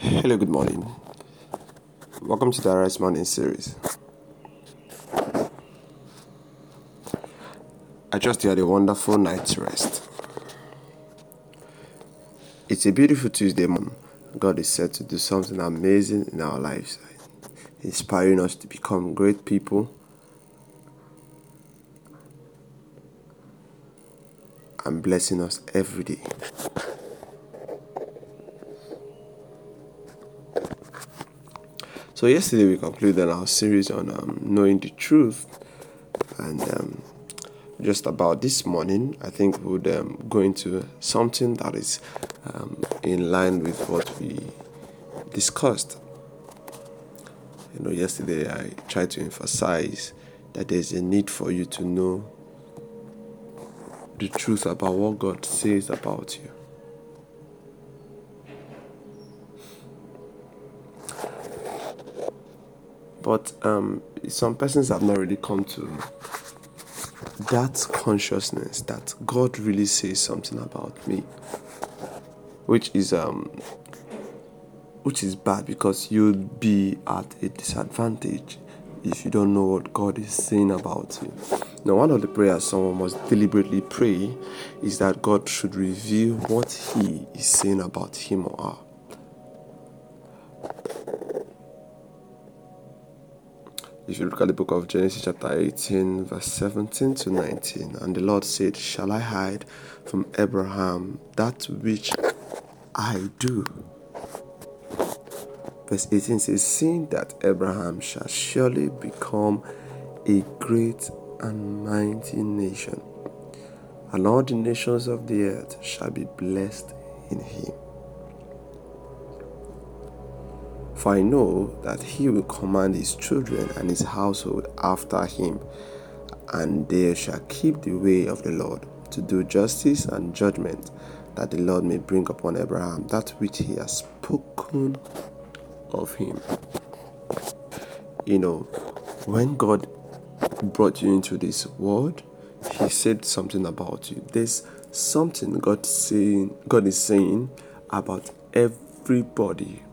Hello, good morning. Welcome to the Arise Morning series. I trust you had a wonderful night's rest. It's a beautiful Tuesday morning. God is set to do something amazing in our lives, inspiring us to become great people. And blessing us every day. So yesterday we concluded our series on um, knowing the truth, and um, just about this morning, I think we would um, go into something that is um, in line with what we discussed. You know, yesterday I tried to emphasize that there's a need for you to know the truth about what God says about you. But um, some persons have not really come to that consciousness that God really says something about me, which is um, which is bad because you'll be at a disadvantage if you don't know what God is saying about you. Now, one of the prayers someone must deliberately pray is that God should reveal what He is saying about him or her. If you look at the book of Genesis, chapter 18, verse 17 to 19, and the Lord said, Shall I hide from Abraham that which I do? Verse 18 says, Seeing that Abraham shall surely become a great and mighty nation, and all the nations of the earth shall be blessed in him. For I know that he will command his children and his household after him, and they shall keep the way of the Lord to do justice and judgment, that the Lord may bring upon Abraham that which he has spoken of him. You know, when God brought you into this world, he said something about you. There's something God saying God is saying about everybody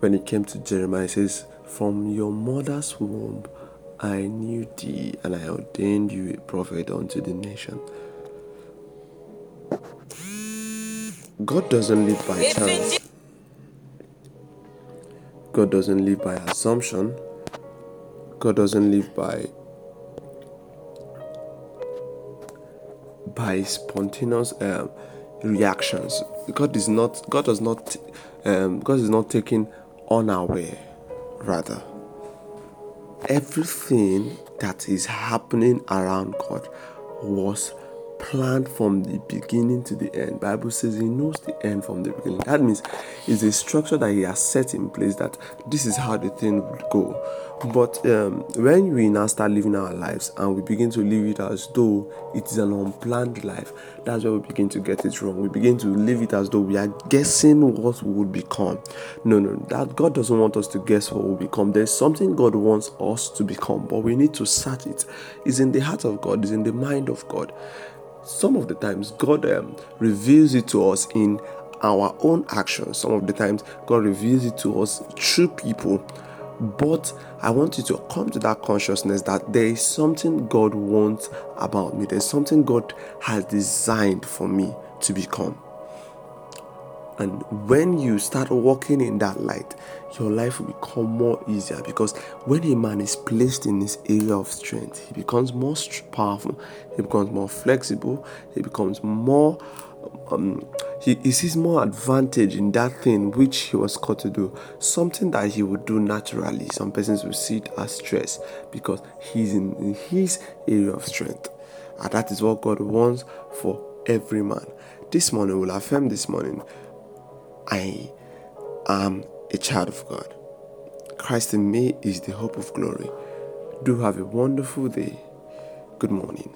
when it came to Jeremiah, it says, From your mother's womb I knew thee, and I ordained you a prophet unto the nation. God doesn't live by chance. God doesn't live by assumption. God doesn't live by by spontaneous um, reactions. God is not. God does not. Um, God is not taking unaware, rather. Everything that is happening around God was planned from the beginning to the end. Bible says he knows the end from the beginning. That means it's a structure that he has set in place that this is how the thing would go. But um, when we now start living our lives and we begin to live it as though it is an unplanned life, that's where we begin to get it wrong. We begin to live it as though we are guessing what we would become. No, no, that God doesn't want us to guess what we become. There's something God wants us to become, but we need to search it. It's in the heart of God, it's in the mind of God. Some of the times, God um, reveals it to us in our own actions. Some of the times, God reveals it to us through people but I want you to come to that consciousness that there is something God wants about me. There's something God has designed for me to become. And when you start walking in that light, your life will become more easier because when a man is placed in this area of strength, he becomes more powerful, he becomes more flexible, he becomes more um, he, he sees more advantage in that thing which he was called to do, something that he would do naturally. Some persons will see it as stress because he's in, in his area of strength. And that is what God wants for every man. This morning, we'll affirm this morning, I am a child of God. Christ in me is the hope of glory. Do have a wonderful day. Good morning.